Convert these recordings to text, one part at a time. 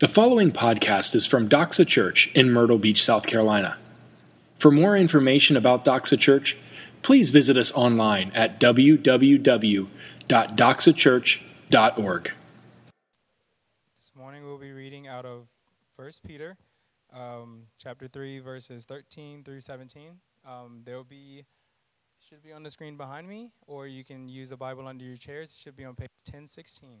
The following podcast is from Doxa Church in Myrtle Beach, South Carolina. For more information about Doxa Church, please visit us online at www.doxachurch.org. This morning we'll be reading out of 1 Peter, um, chapter 3, verses 13 through 17. Um, there will be, should be on the screen behind me, or you can use the Bible under your chairs. It should be on page 1016.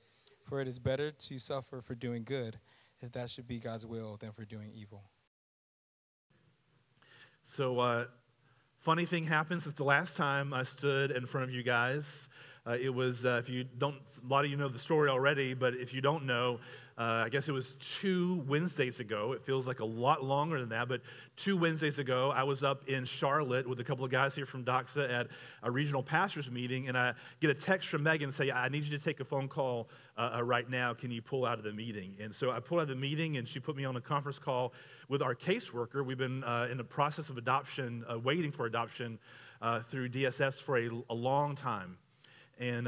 For it is better to suffer for doing good, if that should be God's will, than for doing evil. So, uh, funny thing happened since the last time I stood in front of you guys. Uh, it was, uh, if you don't, a lot of you know the story already, but if you don't know, uh, I guess it was two Wednesdays ago. It feels like a lot longer than that, but two Wednesdays ago, I was up in Charlotte with a couple of guys here from Doxa at a regional pastors meeting, and I get a text from Megan say, "I need you to take a phone call uh, uh, right now. Can you pull out of the meeting?" And so I pulled out of the meeting, and she put me on a conference call with our caseworker. We've been uh, in the process of adoption, uh, waiting for adoption uh, through DSS for a, a long time, and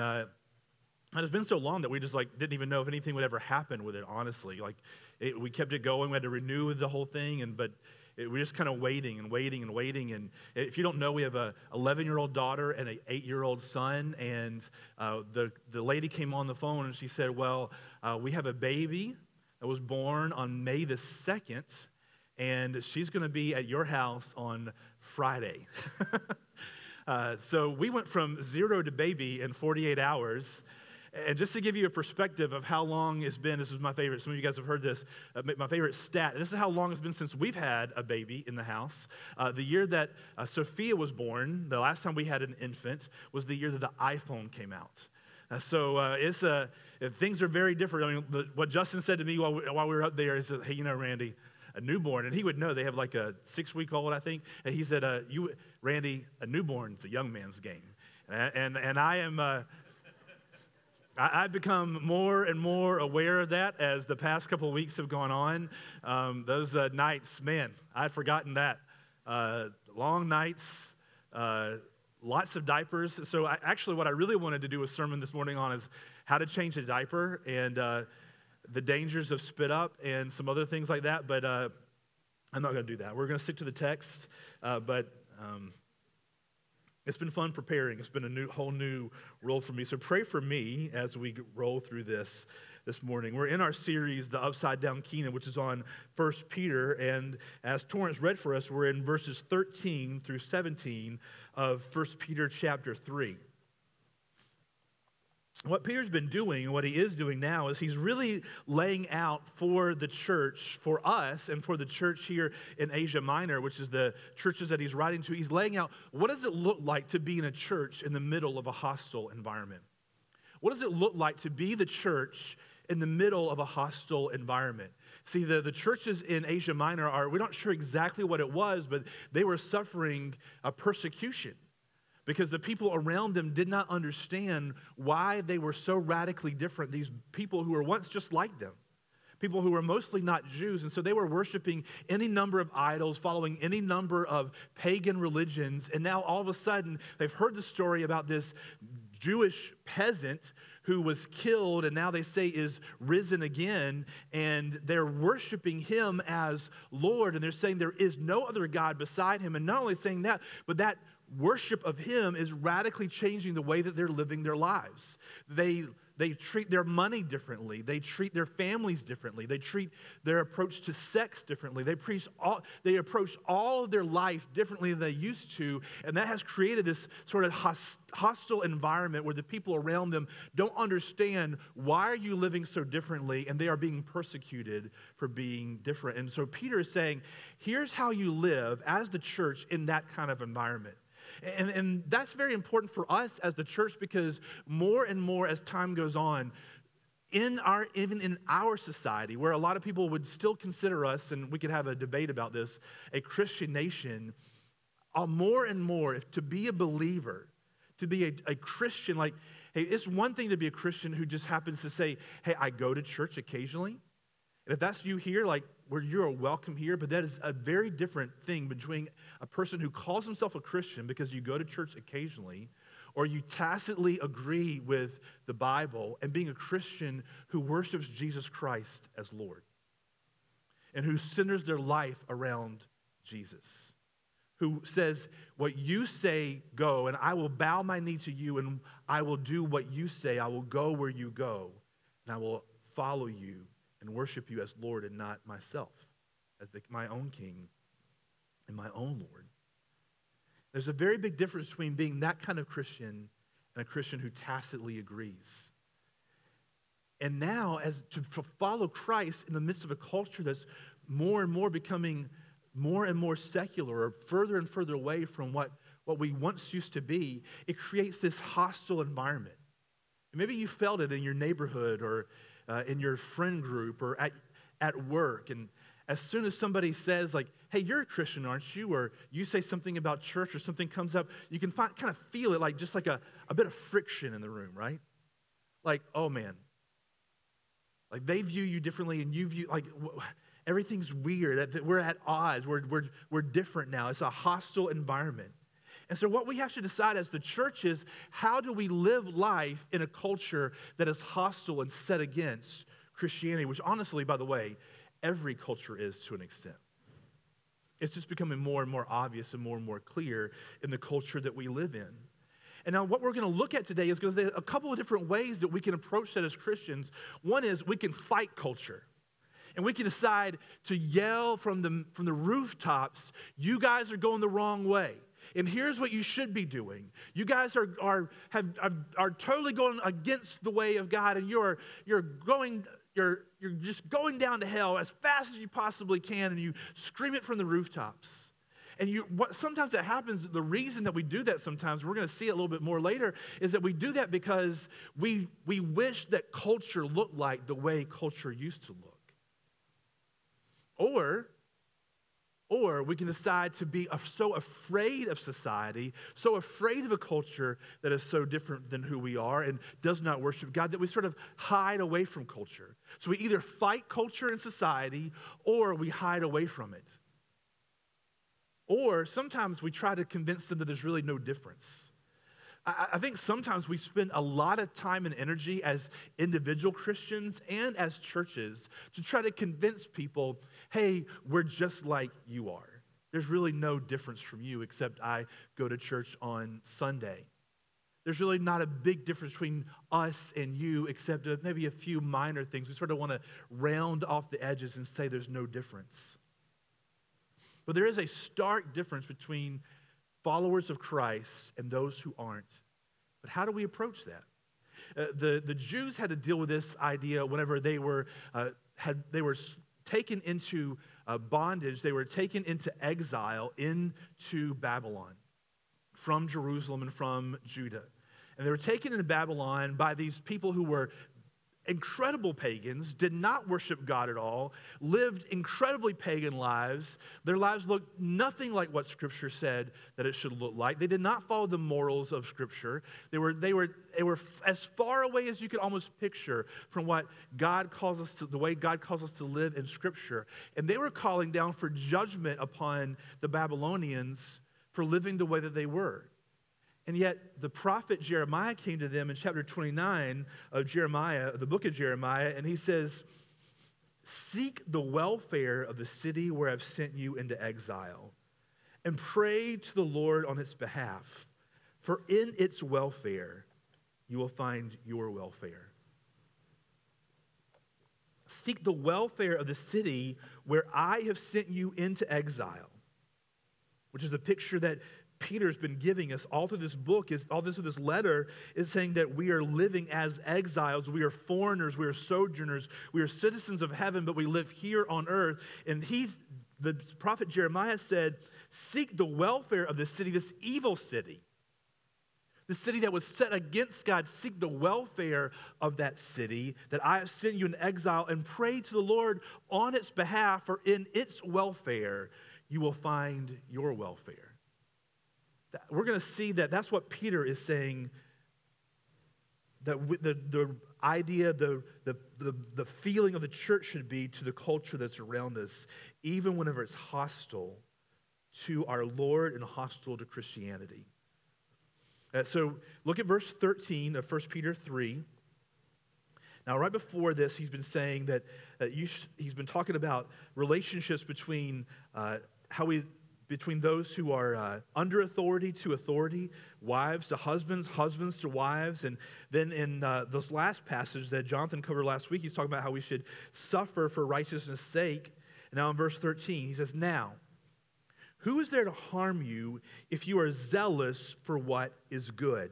and it's been so long that we just like didn't even know if anything would ever happen with it. Honestly, like it, we kept it going. We had to renew the whole thing, and but it, we're just kind of waiting and waiting and waiting. And if you don't know, we have a 11 year old daughter and an eight year old son. And uh, the the lady came on the phone and she said, "Well, uh, we have a baby that was born on May the second, and she's going to be at your house on Friday." uh, so we went from zero to baby in 48 hours. And just to give you a perspective of how long it's been, this is my favorite. Some of you guys have heard this. Uh, my favorite stat. This is how long it's been since we've had a baby in the house. Uh, the year that uh, Sophia was born, the last time we had an infant, was the year that the iPhone came out. Uh, so uh, it's a things are very different. I mean, the, what Justin said to me while we, while we were up there is, "Hey, you know, Randy." A newborn, and he would know they have like a six week old, I think. And he said, uh, "You, Randy, a newborn's a young man's game." And, and, and I am uh, I, have become more and more aware of that as the past couple of weeks have gone on. Um, those uh, nights, man, I'd forgotten that. Uh, long nights, uh, lots of diapers. So, I, actually, what I really wanted to do a sermon this morning on is how to change a diaper and uh, the dangers of spit up and some other things like that. But uh, I'm not going to do that. We're going to stick to the text. Uh, but um, it's been fun preparing. It's been a new, whole new world for me. So pray for me as we roll through this this morning. We're in our series, The Upside Down Kingdom, which is on First Peter. And as Torrance read for us, we're in verses 13 through 17 of First Peter chapter 3 what Peter's been doing and what he is doing now is he's really laying out for the church, for us, and for the church here in Asia Minor, which is the churches that he's writing to. He's laying out what does it look like to be in a church in the middle of a hostile environment? What does it look like to be the church in the middle of a hostile environment? See, the, the churches in Asia Minor are, we're not sure exactly what it was, but they were suffering a persecution because the people around them did not understand why they were so radically different. These people who were once just like them, people who were mostly not Jews. And so they were worshiping any number of idols, following any number of pagan religions. And now all of a sudden, they've heard the story about this Jewish peasant who was killed and now they say is risen again and they're worshiping him as Lord and they're saying there is no other God beside him and not only saying that but that worship of Him is radically changing the way that they're living their lives. They, they treat their money differently. They treat their families differently. They treat their approach to sex differently. They, preach all, they approach all of their life differently than they used to. And that has created this sort of hostile environment where the people around them don't understand why are you living so differently and they are being persecuted for being different. And so Peter is saying, here's how you live as the church in that kind of environment. And, and that's very important for us as the church because more and more as time goes on, in our even in our society where a lot of people would still consider us and we could have a debate about this a christian nation uh, more and more if to be a believer to be a, a christian like hey it's one thing to be a christian who just happens to say hey i go to church occasionally. And if that's you here like where you're welcome here but that is a very different thing between a person who calls himself a christian because you go to church occasionally or you tacitly agree with the Bible and being a Christian who worships Jesus Christ as Lord and who centers their life around Jesus, who says, What you say, go, and I will bow my knee to you, and I will do what you say. I will go where you go, and I will follow you and worship you as Lord and not myself, as the, my own King and my own Lord. There's a very big difference between being that kind of Christian and a Christian who tacitly agrees. And now, as to, follow Christ in the midst of a culture that's more and more becoming more and more secular or further and further away from what, what we once used to be, it creates this hostile environment. And maybe you felt it in your neighborhood or uh, in your friend group or at, at work. And as soon as somebody says, like, hey, you're a Christian, aren't you? Or you say something about church or something comes up, you can find, kind of feel it like just like a, a bit of friction in the room, right? Like, oh man. Like they view you differently and you view, like, everything's weird. We're at odds. We're, we're, we're different now. It's a hostile environment. And so, what we have to decide as the church is how do we live life in a culture that is hostile and set against Christianity, which, honestly, by the way, every culture is to an extent. It's just becoming more and more obvious and more and more clear in the culture that we live in. And now, what we're going to look at today is going to be a couple of different ways that we can approach that as Christians. One is we can fight culture. And we can decide to yell from the, from the rooftops, you guys are going the wrong way. And here's what you should be doing. You guys are, are, have, are, totally going against the way of God, and you're, you're going you're, you're just going down to hell as fast as you possibly can and you scream it from the rooftops. And you, what, sometimes that happens. The reason that we do that sometimes, we're going to see it a little bit more later, is that we do that because we, we wish that culture looked like the way culture used to look. Or or we can decide to be so afraid of society, so afraid of a culture that is so different than who we are and does not worship God that we sort of hide away from culture. So we either fight culture and society or we hide away from it. Or sometimes we try to convince them that there's really no difference. I, think sometimes we spend a lot of time and energy as individual Christians and as churches to try to convince people hey, we're just like you are. There's really no difference from you except I go to church on Sunday. There's really not a big difference between us and you except maybe a few minor things. We sort of want to round off the edges and say there's no difference. But there is a stark difference between followers of Christ and those who aren't. But how do we approach that? Uh, the, the Jews had to deal with this idea whenever they were, uh, had, they were taken into uh, bondage, they were taken into exile into Babylon from Jerusalem and from Judah. And they were taken into Babylon by these people who were incredible pagans, did not worship God at all, lived incredibly pagan lives. Their lives looked nothing like what Scripture said that it should look like. They did not follow the morals of Scripture. They were, they were, they were as far away as you could almost picture from what God calls us to, the way God calls us to live in Scripture. And they were calling down for judgment upon the Babylonians for living the way that they were. And yet, the prophet Jeremiah came to them in chapter 29 of Jeremiah, the book of Jeremiah, and he says, Seek the welfare of the city where I've sent you into exile, and pray to the Lord on its behalf, for in its welfare you will find your welfare. Seek the welfare of the city where I have sent you into exile, which is a picture that Peter's been giving us all through this book is all this through this letter is saying that we are living as exiles, we are foreigners, we are sojourners, we are citizens of heaven, but we live here on earth. And he's the prophet Jeremiah said, Seek the welfare of this city, this evil city. the city that was set against God, seek the welfare of that city that I have sent you in exile and pray to the Lord on its behalf, for in its welfare you will find your welfare. We're going to see that that's what Peter is saying that the, the idea, the, the, the, the feeling of the church should be to the culture that's around us, even whenever it's hostile to our Lord and hostile to Christianity. Uh, so look at verse 13 of 1 Peter 3. Now, right before this, he's been saying that uh, sh- he's been talking about relationships between uh, how we between those who are uh, under authority to authority, wives to husbands, husbands to wives. And then in uh, this last passage that Jonathan covered last week, he's talking about how we should suffer for righteousness' sake. And now in verse 13, he says, Now, who is there to harm you if you are zealous for what is good?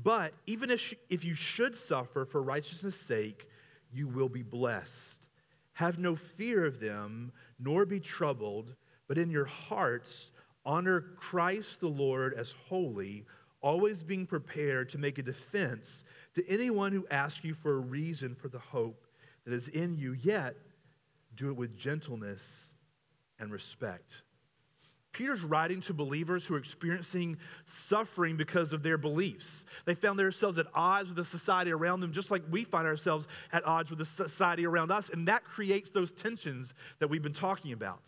But even if, if you should suffer for righteousness' sake, you will be blessed. Have no fear of them, nor be troubled, but in your hearts honor Christ the Lord as holy, always being prepared to make a defense to anyone who asks you for a reason for the hope that is in you, yet do it with gentleness and respect. Peter's writing to believers who are experiencing suffering because of their beliefs. They found themselves at odds with the society around them, just like we find ourselves at odds with the society around us. And that creates those tensions that we've been talking about.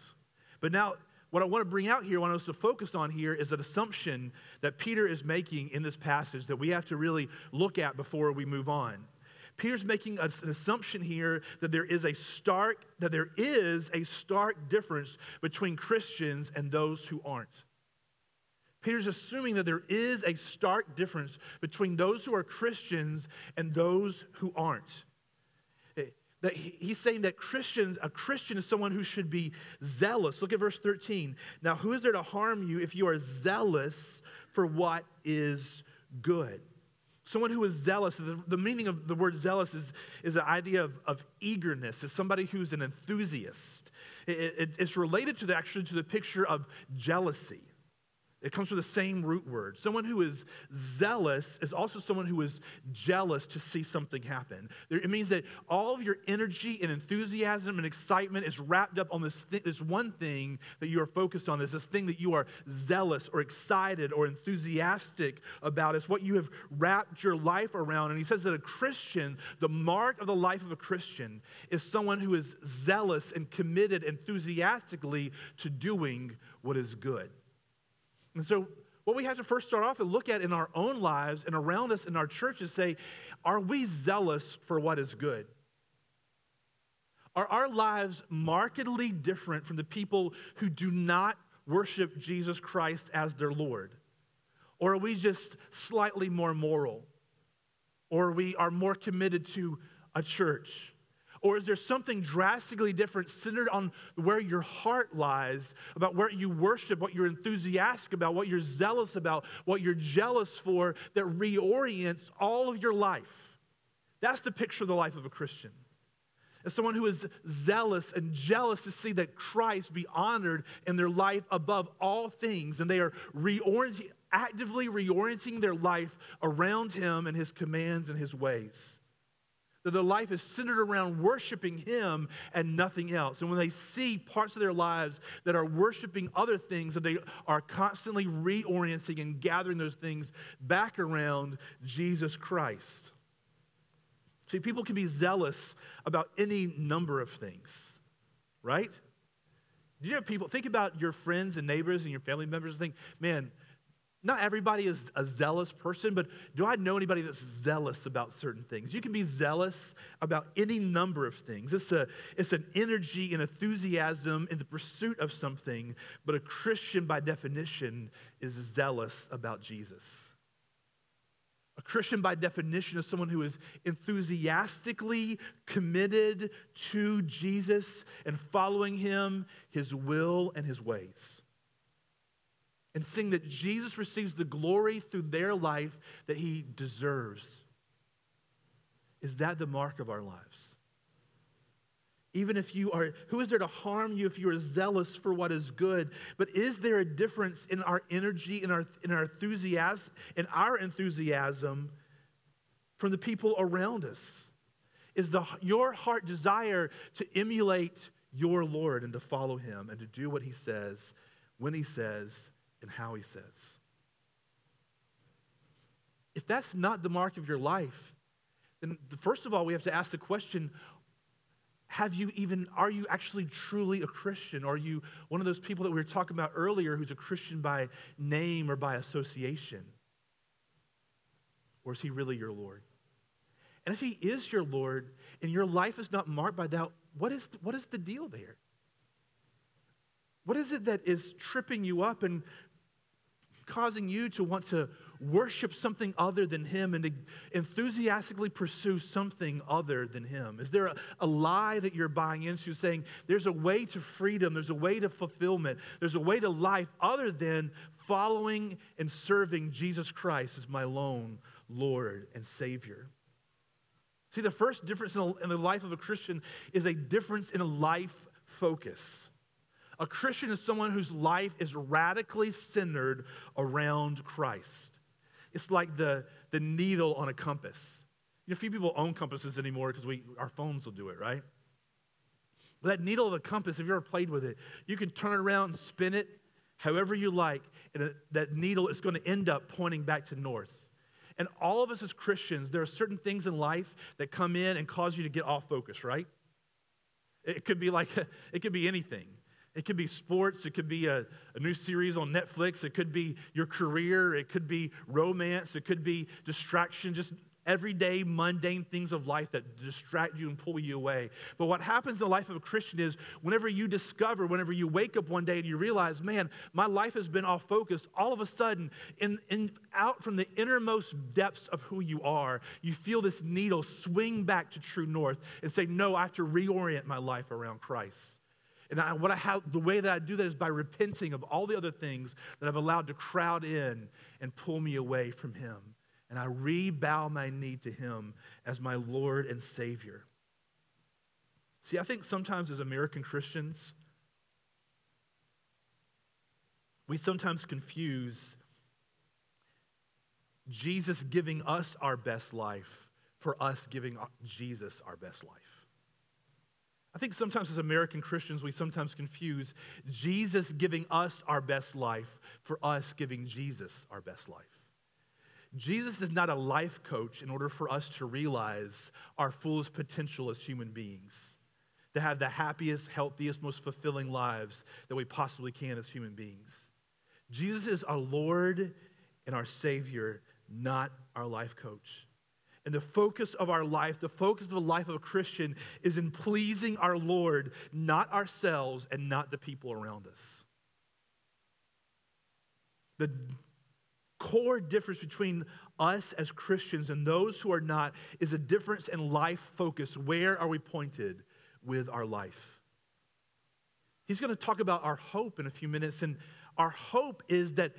But now, what I want to bring out here, what I want us to focus on here, is an assumption that Peter is making in this passage that we have to really look at before we move on. Peter's making an assumption here that there is a stark that there is a stark difference between Christians and those who aren't. Peter's assuming that there is a stark difference between those who are Christians and those who aren't that he's saying that Christians, a Christian is someone who should be zealous. Look at verse 13. Now, who is there to harm you if you are zealous for what is good? Someone who is zealous, the, the meaning of the word zealous is, is an idea of, of eagerness, is somebody who's an enthusiast. It, it, it's related to the, actually to the picture of jealousy. It comes from the same root word. Someone who is zealous is also someone who is jealous to see something happen. It means that all of your energy and enthusiasm and excitement is wrapped up on this, th- this one thing that you are focused on. This, this thing that you are zealous or excited or enthusiastic about. It's what you have wrapped your life around. And he says that a Christian, the mark of the life of a Christian, is someone who is zealous and committed enthusiastically to doing what is good. And so, what we have to first start off and look at in our own lives and around us in our churches say, are we zealous for what is good? Are our lives markedly different from the people who do not worship Jesus Christ as their Lord? Or are we just slightly more moral? Or we are more committed to a church? Or is there something drastically different centered on where your heart lies, about where you worship, what you're enthusiastic about, what you're zealous about, what you're jealous for, that reorients all of your life? That's the picture of the life of a Christian. As someone who is zealous and jealous to see that Christ be honored in their life above all things, and they are reorienting, actively reorienting their life around Him and His commands and His ways that their life is centered around worshiping Him and nothing else. And when they see parts of their lives that are worshiping other things, that they are constantly reorienting and gathering those things back around Jesus Christ. See, people can be zealous about any number of things, right? Do you know people, think about your friends and neighbors and your family members and think, man, not everybody is a zealous person, but do I know anybody that's zealous about certain things? You can be zealous about any number of things. It's, a, it's an energy and enthusiasm in the pursuit of something, but a Christian, by definition, is zealous about Jesus. A Christian, by definition, is someone who is enthusiastically committed to Jesus and following him, his will, and his ways and seeing that Jesus receives the glory through their life that he deserves. Is that the mark of our lives? Even if you are, who is there to harm you if you are zealous for what is good? But is there a difference in our energy, in our, in our enthusiasm, in our enthusiasm from the people around us? Is the, your heart desire to emulate your Lord and to follow him and to do what he says, when he says, and how he says? If that's not the mark of your life, then first of all, we have to ask the question have you even, are you actually truly a Christian? Are you one of those people that we were talking about earlier who's a Christian by name or by association? Or is he really your Lord? And if he is your Lord and your life is not marked by that, what is, what is the deal there? What is it that is tripping you up and causing you to want to worship something other than Him and to enthusiastically pursue something other than Him? Is there a, a, lie that you're buying into saying there's a way to freedom, there's a way to fulfillment, there's a way to life other than following and serving Jesus Christ as my lone Lord and Savior? See, the first difference in, the life of a Christian is a difference in a life focus. A Christian is someone whose life is radically centered around Christ. It's like the, the needle on a compass. You know, few people own compasses anymore because we our phones will do it, right? But that needle of a compass, if you ever played with it, you can turn it around and spin it however you like, and that needle is going to end up pointing back to north. And all of us as Christians, there are certain things in life that come in and cause you to get off focus, right? It could be like, it could be anything. It could be sports, it could be a, a, new series on Netflix, it could be your career, it could be romance, it could be distraction, just everyday mundane things of life that distract you and pull you away. But what happens in the life of a Christian is whenever you discover, whenever you wake up one day and you realize, man, my life has been off focus, all of a sudden, in, in, out from the innermost depths of who you are, you feel this needle swing back to true north and say, no, I have to reorient my life around Christ. And I, what I have, the way that I do that is by repenting of all the other things that I've allowed to crowd in and pull me away from Him. And I rebow my knee to Him as my Lord and Savior. See, I think sometimes as American Christians, we sometimes confuse Jesus giving us our best life for us giving Jesus our best life. I think sometimes as American Christians, we sometimes confuse Jesus giving us our best life for us giving Jesus our best life. Jesus is not a life coach in order for us to realize our fullest potential as human beings, to have the happiest, healthiest, most fulfilling lives that we possibly can as human beings. Jesus is our Lord and our Savior, not our life coach. And the focus of our life, the focus of the life of a Christian is in pleasing our Lord, not ourselves and not the people around us. The core difference between us as Christians and those who are not is a difference in life focus. Where are we pointed with our life? He's going to talk about our hope in a few minutes, and our hope is that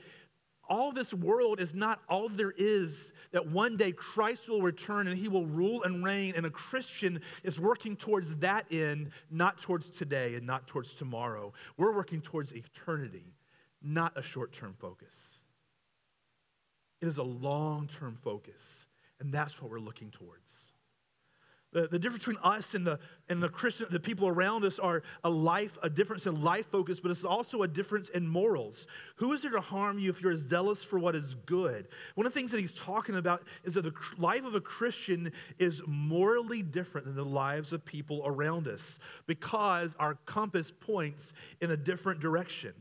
all this world is not all there is, that one day Christ will return and he will rule and reign, and a Christian is working towards that end, not towards today and not towards tomorrow. We're working towards eternity, not a short term focus. It is a long term focus, and that's what we're looking towards. The, the difference between us and the, and the Christian, the people around us are a life, a difference in life focus, but it's also a difference in morals. Who is there to harm you if you're zealous for what is good? One of the things that he's talking about is that the life of a Christian is morally different than the lives of people around us because our compass points in a different direction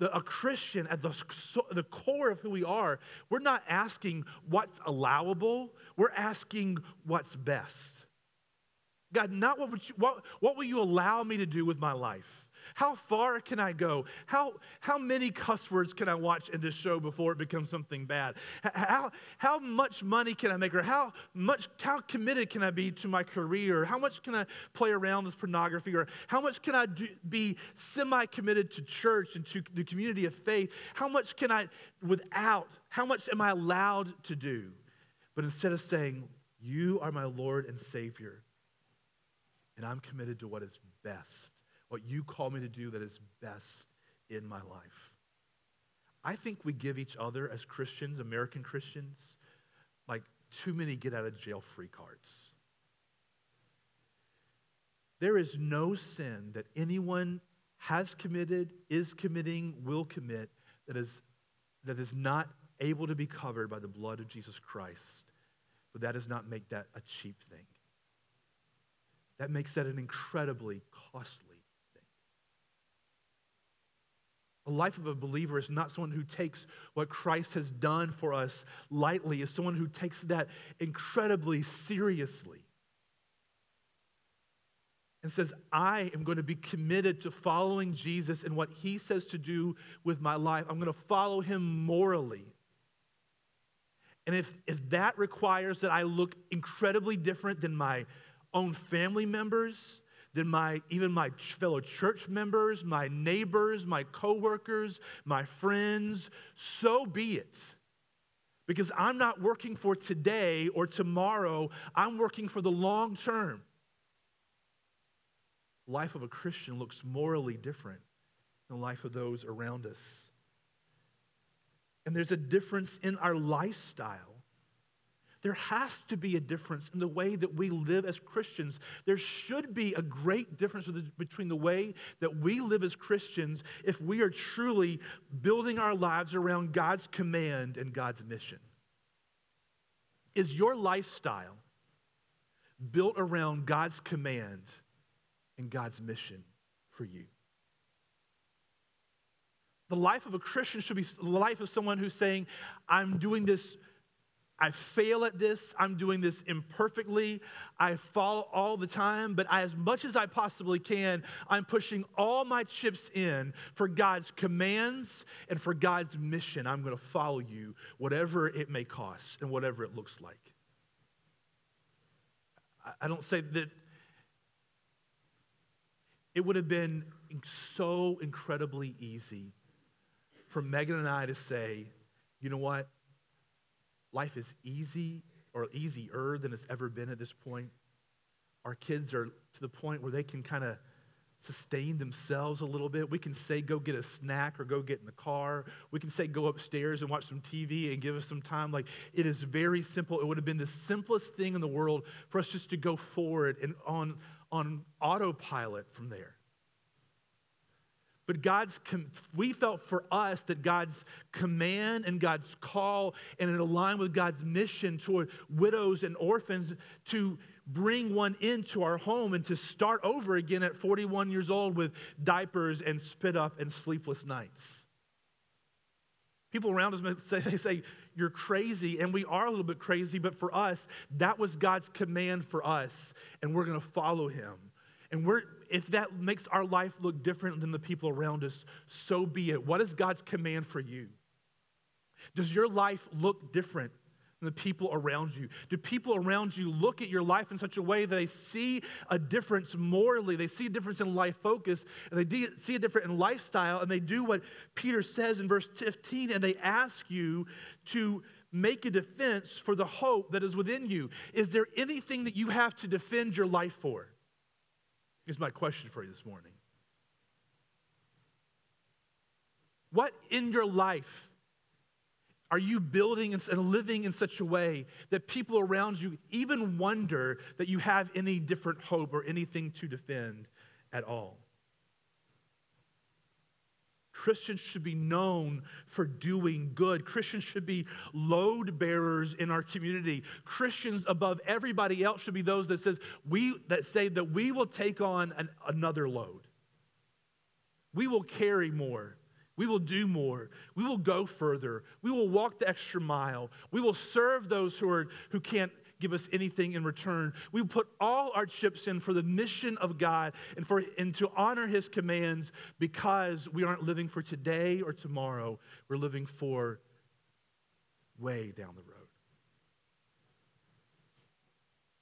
the, a Christian, at the, the core of who we are, we're not asking what's allowable, we're asking what's best. God, not what, you, what, what will you allow me to do with my life? How far can I go? How, how many cuss words can I watch in this show before it becomes something bad? How, how much money can I make? Or how much, how committed can I be to my career? How much can I play around with pornography? Or how much can I do, be semi committed to church and to the community of faith? How much can I, without, how much am I allowed to do? But instead of saying, You are my Lord and Savior, and I'm committed to what is best, what you call me to do that is best in my life. I think we give each other as Christians, American Christians, like too many get out of jail free cards. There is no sin that anyone has committed, is committing, will commit that is, that is not able to be covered by the blood of Jesus Christ. But that does not make that a cheap thing. That makes that an incredibly costly thing. A life of a believer is not someone who takes what Christ has done for us lightly, is someone who takes that incredibly seriously and says, I am going to be committed to following Jesus and what he says to do with my life. I'm going to follow him morally. And if, if that requires that I look incredibly different than my own family members, than my even my fellow church members, my neighbors, my coworkers, my friends, so be it. Because I'm not working for today or tomorrow, I'm working for the long term life of a Christian looks morally different than the life of those around us. And there's a difference in our lifestyle. There has to be a difference in the way that we live as Christians. There should be a great difference between the way that we live as Christians if we are truly building our lives around God's command and God's mission. Is your lifestyle built around God's command and God's mission for you. The life of a Christian should be the life of someone who's saying, I'm doing this, I fail at this, I'm doing this imperfectly, I fall all the time, but I, as much as I possibly can, I'm pushing all my chips in for God's commands and for God's mission. I'm going to follow you, whatever it may cost and whatever it looks like. I don't say that it would have been so incredibly easy for Megan and I to say, you know what? Life is easy or easier than it's ever been at this point. Our kids are to the point where they can kind of sustain themselves a little bit. We can say, go get a snack or go get in the car. We can say, go upstairs and watch some TV and give us some time. Like, it is very simple. It would have been the simplest thing in the world for us just to go forward and on on autopilot from there. But God's, we felt for us that God's command and God's call and it aligned with God's mission toward widows and orphans to bring one into our home and to start over again at 41 years old with diapers and spit up and sleepless nights. People around us say, they say, you're crazy, and we are a little bit crazy, but for us, that was God's command for us, and we're gonna follow him. And we're, if that makes our life look different than the people around us, so be it. What is God's command for you? Does your life look different than the people around you? Do people around you look at your life in such a way that they see a difference morally? They see a difference in life focus, and they see a difference in lifestyle, and they do what Peter says in verse 15, and they ask you to make a defense for the hope that is within you. Is there anything that you have to defend your life for? Here's my question for you this morning. What in your life are you building and living in such a way that people around you even wonder that you have any different hope or anything to defend at all? Christians should be known for doing good. Christians should be load bearers in our community. Christians above everybody else should be those that says we that say that we will take on an, another load. We will carry more. We will do more. We will go further. We will walk the extra mile. We will serve those who are who can't give us anything in return. We put all our chips in for the mission of God and, for, and to honor his commands because we aren't living for today or tomorrow. We're living for way down the road.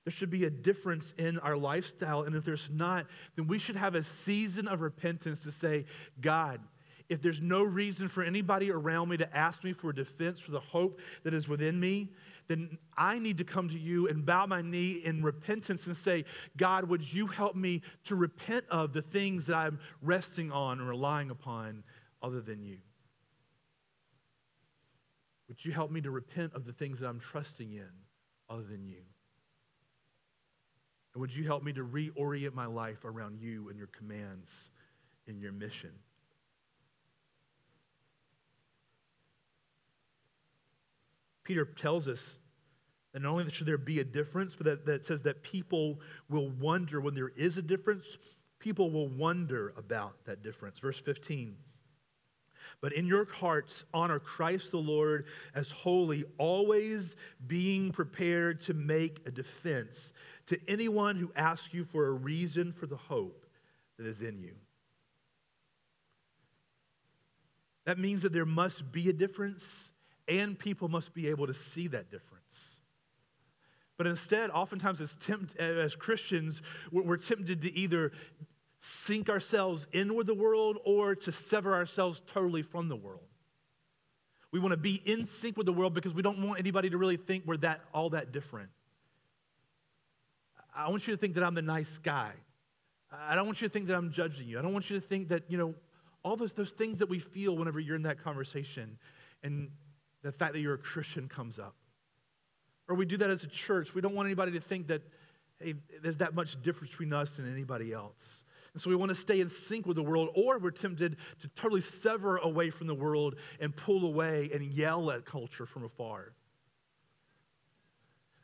There should be a difference in our lifestyle. And if there's not, then we should have a season of repentance to say, God, if there's no reason for anybody around me to ask me for a defense for the hope that is within me, then I need to come to you and bow my knee in repentance and say, God, would you help me to repent of the things that I'm resting on and relying upon other than you? Would you help me to repent of the things that I'm trusting in other than you? And would you help me to reorient my life around you and your commands and your mission? Peter tells us that not only should there be a difference, but that, that says that people will wonder when there is a difference, people will wonder about that difference. Verse 15. But in your hearts, honor Christ the Lord as holy, always being prepared to make a defense to anyone who asks you for a reason for the hope that is in you. That means that there must be a difference, and people must be able to see that difference. But instead, oftentimes as, tempt, as Christians, we're tempted to either sink ourselves in with the world or to sever ourselves totally from the world. We want to be in sync with the world because we don't want anybody to really think we're that all that different. I want you to think that I'm the nice guy. I don't want you to think that I'm judging you. I don't want you to think that, you know, all those, those things that we feel whenever you're in that conversation and the fact that you're a Christian comes up. Or we do that as a church. We don't want anybody to think that, hey, there's that much difference between us and anybody else. And so we want to stay in sync with the world, or we're tempted to totally sever away from the world and pull away and yell at culture from afar.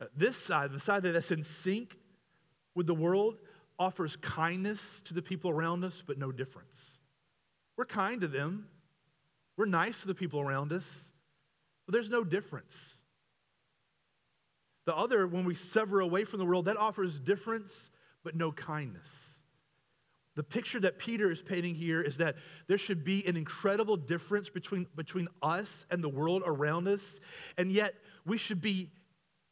Uh, this side, the side that's in sync with the world, offers kindness to the people around us, but no difference. We're kind to them, we're nice to the people around us, but there's no difference. The other, when we sever away from the world, that offers difference, but no kindness. The picture that Peter is painting here is that there should be an incredible difference between, between us and the world around us, and yet we should be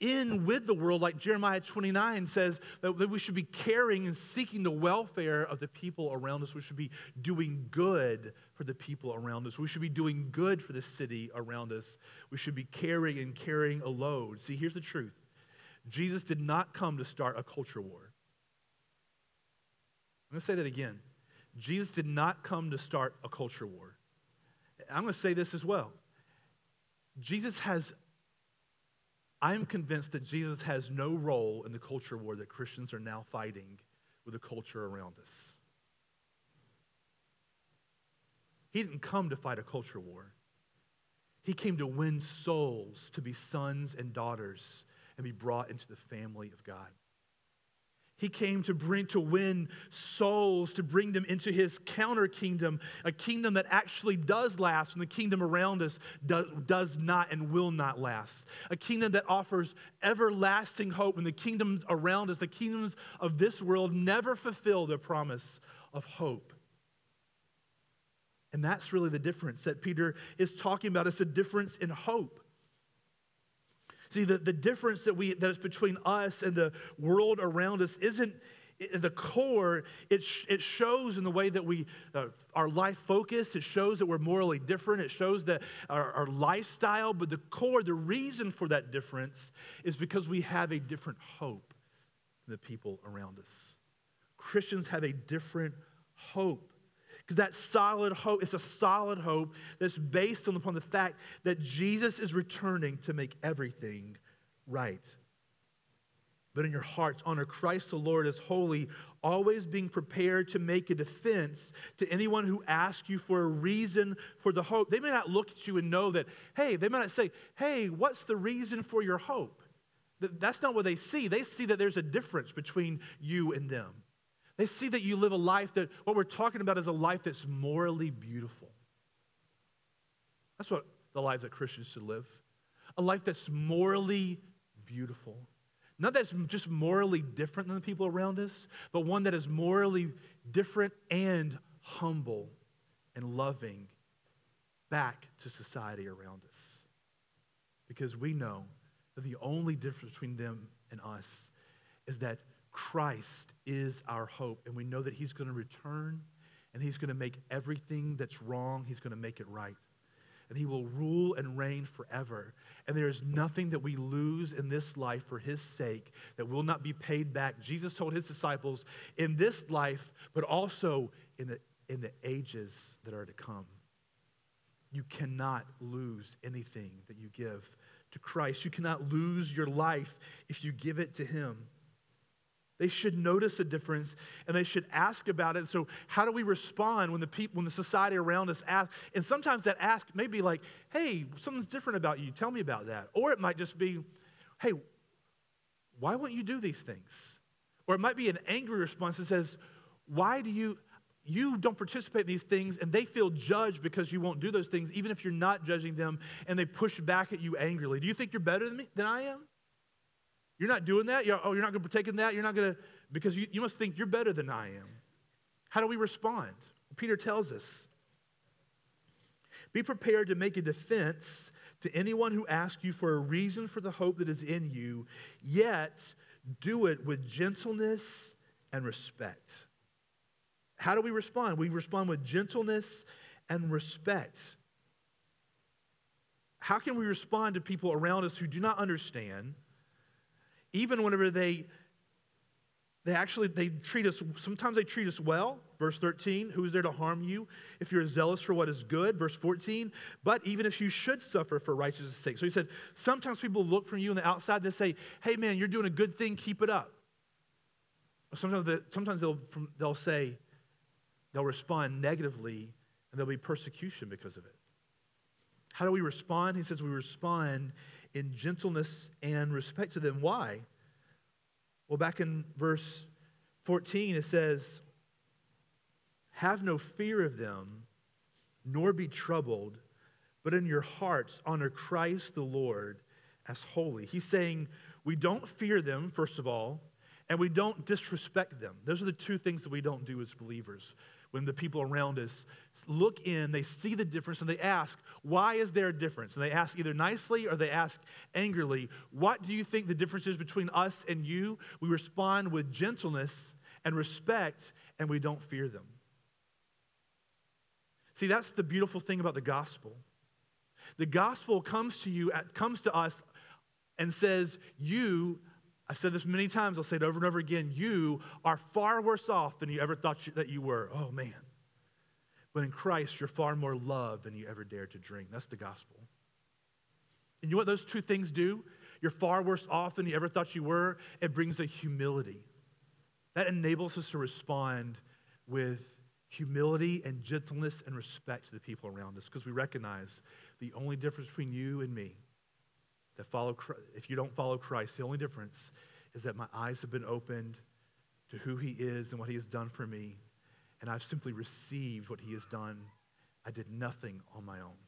in with the world, like Jeremiah 29 says, that, that we should be caring and seeking the welfare of the people around us. We should be doing good for the people around us. We should be doing good for the city around us. We should be caring and carrying a load. See, here's the truth Jesus did not come to start a culture war. I'm going to say that again. Jesus did not come to start a culture war. I'm going to say this as well. Jesus has, I'm convinced that Jesus has no role in the culture war that Christians are now fighting with the culture around us. He didn't come to fight a culture war. He came to win souls to be sons and daughters and be brought into the family of God. He came to bring to win souls, to bring them into his counter kingdom, a kingdom that actually does last when the kingdom around us do, does not and will not last. A kingdom that offers everlasting hope when the kingdoms around us, the kingdoms of this world, never fulfill their promise of hope. And that's really the difference that Peter is talking about. It's a difference in hope. See, the, the difference that, we, that is between us and the world around us isn't the core, it, sh- it shows in the way that we, uh, our life focus, it shows that we're morally different, it shows that our, our lifestyle, but the core, the reason for that difference is because we have a different hope than the people around us. Christians have a different hope. Because that solid hope, it's a solid hope that's based on, upon the fact that Jesus is returning to make everything right. But in your hearts, honor Christ the Lord as holy, always being prepared to make a defense to anyone who asks you for a reason for the hope. They may not look at you and know that, hey, they may not say, hey, what's the reason for your hope? That's not what they see. They see that there's a difference between you and them. They see that you live a life that what we're talking about is a life that's morally beautiful. That's what the life that Christians should live. A life that's morally beautiful. Not that's just morally different than the people around us, but one that is morally different and humble and loving back to society around us. Because we know that the only difference between them and us is that Christ is our hope, and we know that He's going to return and he's going to make everything that's wrong, he's going to make it right. And he will rule and reign forever. And there is nothing that we lose in this life for his sake that will not be paid back. Jesus told his disciples in this life, but also in the, in the ages that are to come. You cannot lose anything that you give to Christ. You cannot lose your life if you give it to him. They should notice a difference and they should ask about it. So, how do we respond when the people, when the society around us ask? And sometimes that ask may be like, "Hey, something's different about you. Tell me about that." Or it might just be, "Hey, why won't you do these things?" Or it might be an angry response that says, "Why do you?" you don't participate in these things and they feel judged because you won't do those things even if you're not judging them and they push back at you angrily do you think you're better than me than i am you're not doing that? You're, oh, you're not going to partake in that? You're not going to, because you, you must think you're better than I am. How do we respond? Peter tells us Be prepared to make a defense to anyone who asks you for a reason for the hope that is in you, yet do it with gentleness and respect. How do we respond? We respond with gentleness and respect. How can we respond to people around us who do not understand? Even whenever they they actually they treat us sometimes they treat us well. Verse 13 who is there to harm you if you're zealous for what is good? Verse 14 but even if you should suffer for righteousness sake. So he said sometimes people look from you on the outside and they say hey man you're doing a good thing keep it up. Sometimes, they, sometimes they'll, they'll say they'll respond negatively and there'll be persecution because of it. How do we respond? He says we respond in gentleness and respect to them. Why? Well, back in verse 14, it says, Have no fear of them, nor be troubled, but in your hearts honor Christ the Lord as holy. He's saying, We don't fear them, first of all, and we don't disrespect them. Those are the two things that we don't do as believers when the people around us look in, they see the difference, and they ask, Why is there a difference? And they ask either nicely or they ask angrily, What do you think the difference is between us and you? We respond with gentleness and respect, and we don't fear them. See, that's the beautiful thing about the gospel. The gospel comes to you, comes to us, and says, You I've said this many times, I'll say it over and over again. You are far worse off than you ever thought you, that you were. Oh, man. But in Christ, you're far more loved than you ever dared to dream. That's the gospel. And you know what those two things do? You're far worse off than you ever thought you were. It brings a humility. That enables us to respond with humility and gentleness and respect to the people around us because we recognize the only difference between you and me that follow if you don't follow Christ, the only difference is that my eyes have been opened to who he is and what he has done for me, and I've simply received what he has done. I did nothing on my own.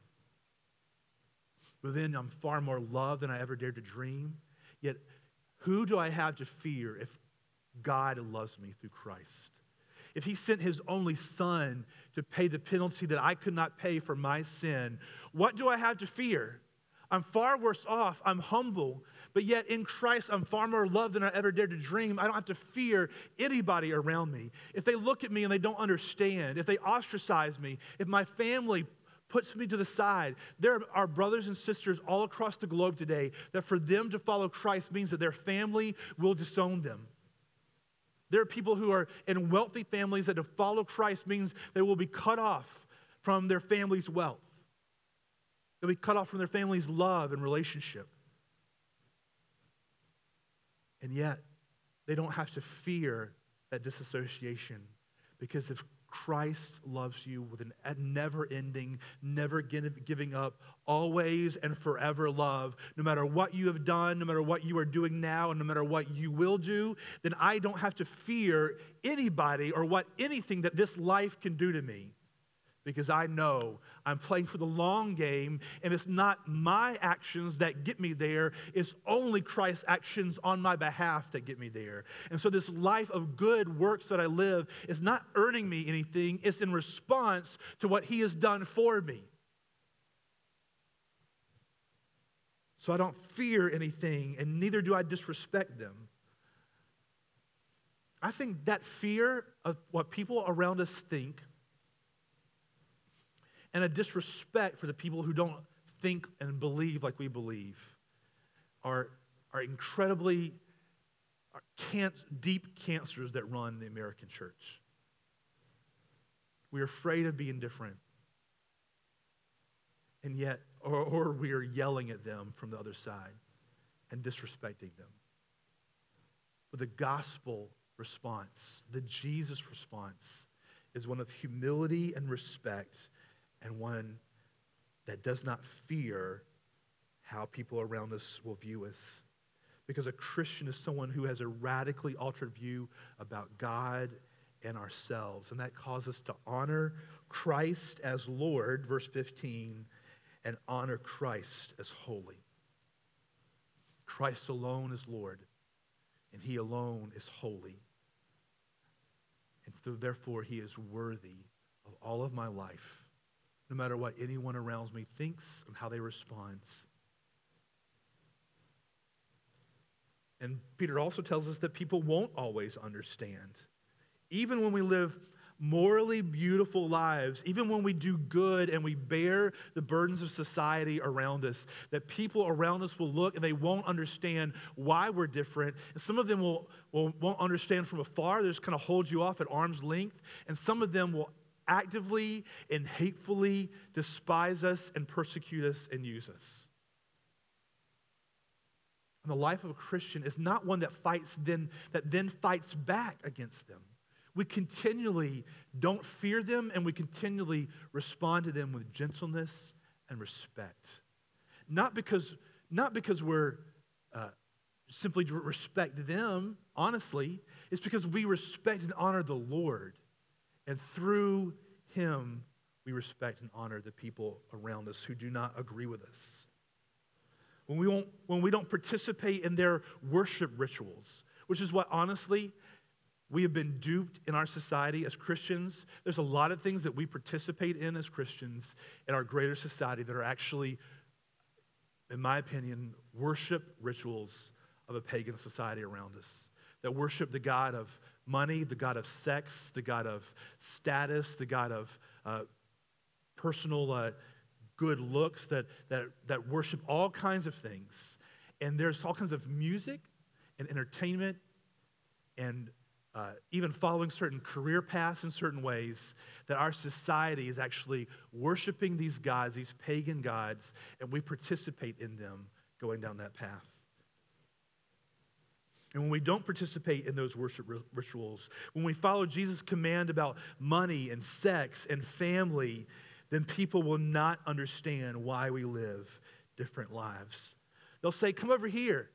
But then I'm far more loved than I ever dared to dream. Yet, who do I have to fear if God loves me through Christ? If he sent his only son to pay the penalty that I could not pay for my sin, what do I have to fear? I'm far worse off. I'm humble. But yet in Christ, I'm far more loved than I ever dared to dream. I don't have to fear anybody around me. If they look at me and they don't understand, if they ostracize me, if my family puts me to the side, there are brothers and sisters all across the globe today that for them to follow Christ means that their family will disown them. There are people who are in wealthy families that to follow Christ means they will be cut off from their family's wealth. They'll be cut off from their family's love and relationship. And yet, they don't have to fear that disassociation because if Christ loves you with a never ending, never giving up, always and forever love. No matter what you have done, no matter what you are doing now, and no matter what you will do, then I don't have to fear anybody or what anything that this life can do to me because I know I'm playing for the long game and it's not my actions that get me there, it's only Christ's actions on my behalf that get me there. And so, this life of good works that I live is not earning me anything, it's in response to what He has done for me. So, I don't fear anything and neither do I disrespect them. I think that fear of what people around us think and a disrespect for the people who don't think and believe like we believe are, are incredibly are deep cancers that run the American church. We're afraid of being different. And yet, or, or we are yelling at them from the other side and disrespecting them. But the gospel response, the Jesus response, is one of humility and respect and one that does not fear how people around us will view us. Because a Christian is someone who has a radically altered view about God and ourselves. And that causes us to honor Christ as Lord, verse 15, and honor Christ as holy. Christ alone is Lord, and He alone is holy. And so, therefore, He is worthy of all of my life no matter what anyone around me thinks and how they respond. And Peter also tells us that people won't always understand. Even when we live morally beautiful lives, even when we do good and we bear the burdens of society around us, that people around us will look and they won't understand why we're different. And some of them will, will, won't understand from afar, they just kind of hold you off at arm's length. And some of them will actively and hatefully despise us and persecute us and use us. And the life of a Christian is not one that fights then that then fights back against them. We continually don't fear them and we continually respond to them with gentleness and respect. Not because, not because we're uh, simply respect them, honestly, it's because we respect and honor the Lord and through him, we respect and honor the people around us who do not agree with us. When we, won't, when we don't participate in their worship rituals, which is what honestly we have been duped in our society as Christians. There's a lot of things that we participate in as Christians in our greater society that are actually, in my opinion, worship rituals of a pagan society around us that worship the God of money, the God of sex, the God of status, the God of uh, personal uh, good looks, that, that, that worship all kinds of things. And there's all kinds of music and entertainment and uh, even following certain career paths in certain ways, that our society is actually worshiping these gods, these pagan gods, and we participate in them going down that path. And when we don't participate in those worship rituals, when we follow Jesus' command about money and sex and family, then people will not understand why we live different lives. They'll say, Come over here.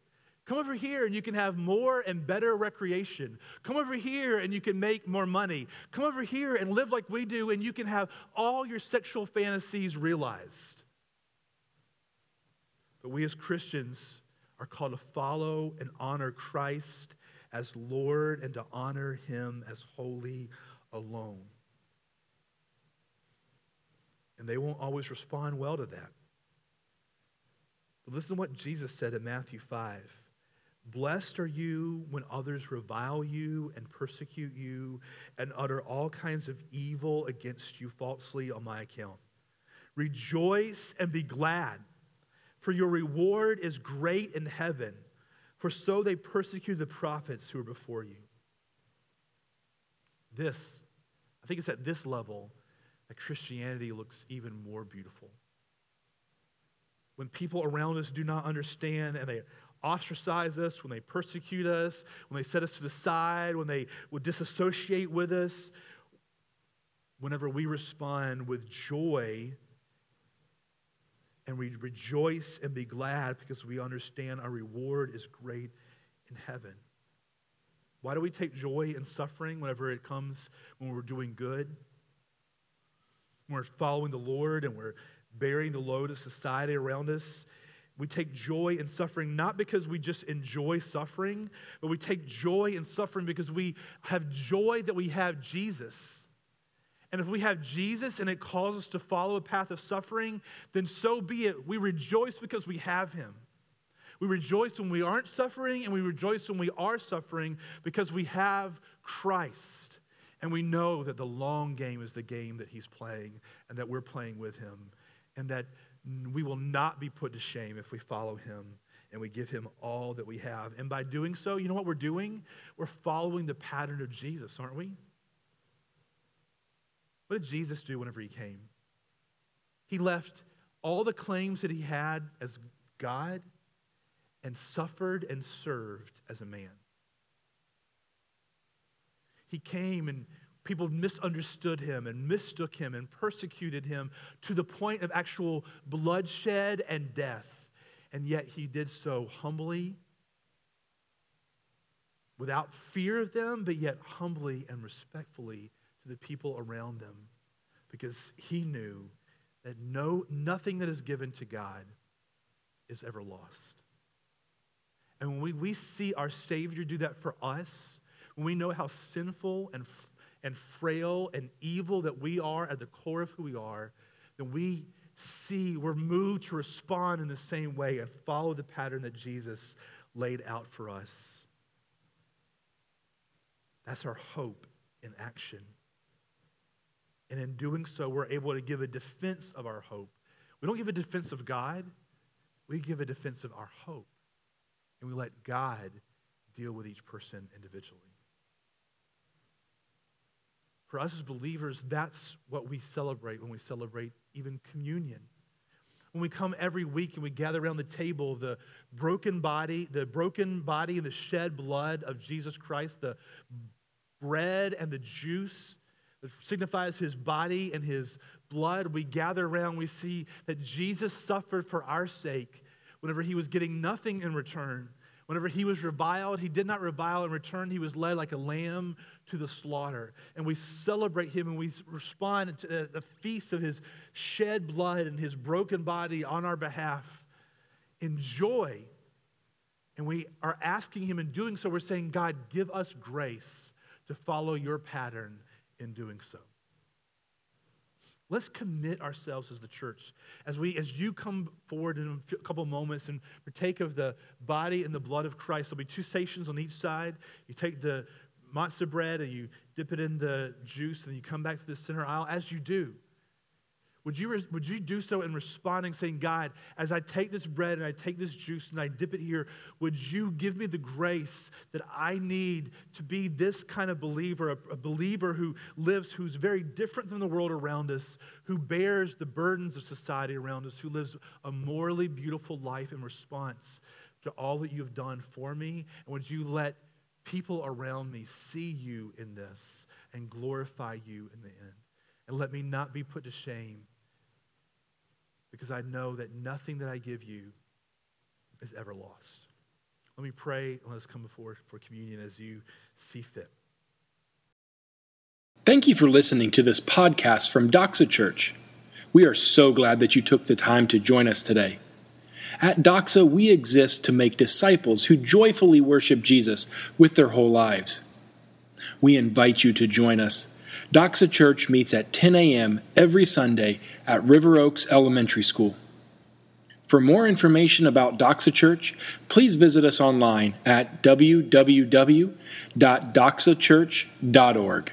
Come over here and you can have more and better recreation. Come over here and you can make more money. Come over here and live like we do and you can have all your sexual fantasies realized. But we as Christians, are called to follow and honor Christ as Lord and to honor him as holy alone. And they won't always respond well to that. But listen to what Jesus said in Matthew 5. Blessed are you when others revile you and persecute you and utter all kinds of evil against you falsely on my account. Rejoice and be glad for your reward is great in heaven, for so they persecuted the prophets who were before you. This, I think it's at this level that Christianity looks even more beautiful. When people around us do not understand and they ostracize us, when they persecute us, when they set us to the side, when they would disassociate with us, whenever we respond with joy and we rejoice and be glad because we understand our reward is great in heaven. Why do we take joy in suffering whenever it comes when we're doing good? When we're following the Lord and we're bearing the load of society around us. We take joy in suffering not because we just enjoy suffering, but we take joy in suffering because we have joy that we have Jesus. And if we have Jesus and it calls us to follow a path of suffering, then so be it. We rejoice because we have him. We rejoice when we aren't suffering, and we rejoice when we are suffering because we have Christ. And we know that the long game is the game that he's playing and that we're playing with him. And that we will not be put to shame if we follow him and we give him all that we have. And by doing so, you know what we're doing? We're following the pattern of Jesus, aren't we? What did Jesus do whenever he came? He left all the claims that he had as God and suffered and served as a man. He came and people misunderstood him and mistook him and persecuted him to the point of actual bloodshed and death. And yet he did so humbly, without fear of them, but yet humbly and respectfully to the people around them because he knew that no, nothing that is given to God is ever lost. And when we, we see our Savior do that for us, when we know how sinful and, and frail and evil that we are at the core of who we are, then we see, we're moved to respond in the same way and follow the pattern that Jesus laid out for us. That's our hope in action. And in doing so, we're able to give a defense of our hope. We don't give a defense of God, we give a defense of our hope. And we let God deal with each person individually. For us as believers, that's what we celebrate when we celebrate even communion. When we come every week and we gather around the table, the broken body, the broken body and the shed blood of Jesus Christ, the bread and the juice that signifies his body and his blood. We gather around, we see that Jesus suffered for our sake whenever he was getting nothing in return. Whenever he was reviled, he did not revile in return. He was led like a lamb to the slaughter. And we celebrate him and we respond to the feast of his shed blood and his broken body on our behalf in joy. And we are asking him in doing so, we're saying, God, give us grace to follow your pattern in doing so. Let's commit ourselves as the church. As we, as you come forward in a couple moments and partake of the body and the blood of Christ, there'll be two stations on each side. You take the matzah bread and you dip it in the juice, and you come back to the center aisle. As you do, would you, would you do so in responding, saying, God, as I take this bread and I take this juice and I dip it here, would you give me the grace that I need to be this kind of believer, a, a believer who lives, who's very different than the world around us, who bears the burdens of society around us, who lives a morally beautiful life in response to all that you've done for me? And would you let people around me see you in this and glorify you in the end? And let me not be put to shame because I know that nothing that I give you is ever lost. Let me pray and let us come before for communion as you see fit. Thank you for listening to this podcast from Doxa Church. We are so glad that you took the time to join us today. At Doxa, we exist to make disciples who joyfully worship Jesus with their whole lives. We invite you to join us Doxa Church meets at 10 a.m. every Sunday at River Oaks Elementary School. For more information about Doxa Church, please visit us online at www.doxachurch.org.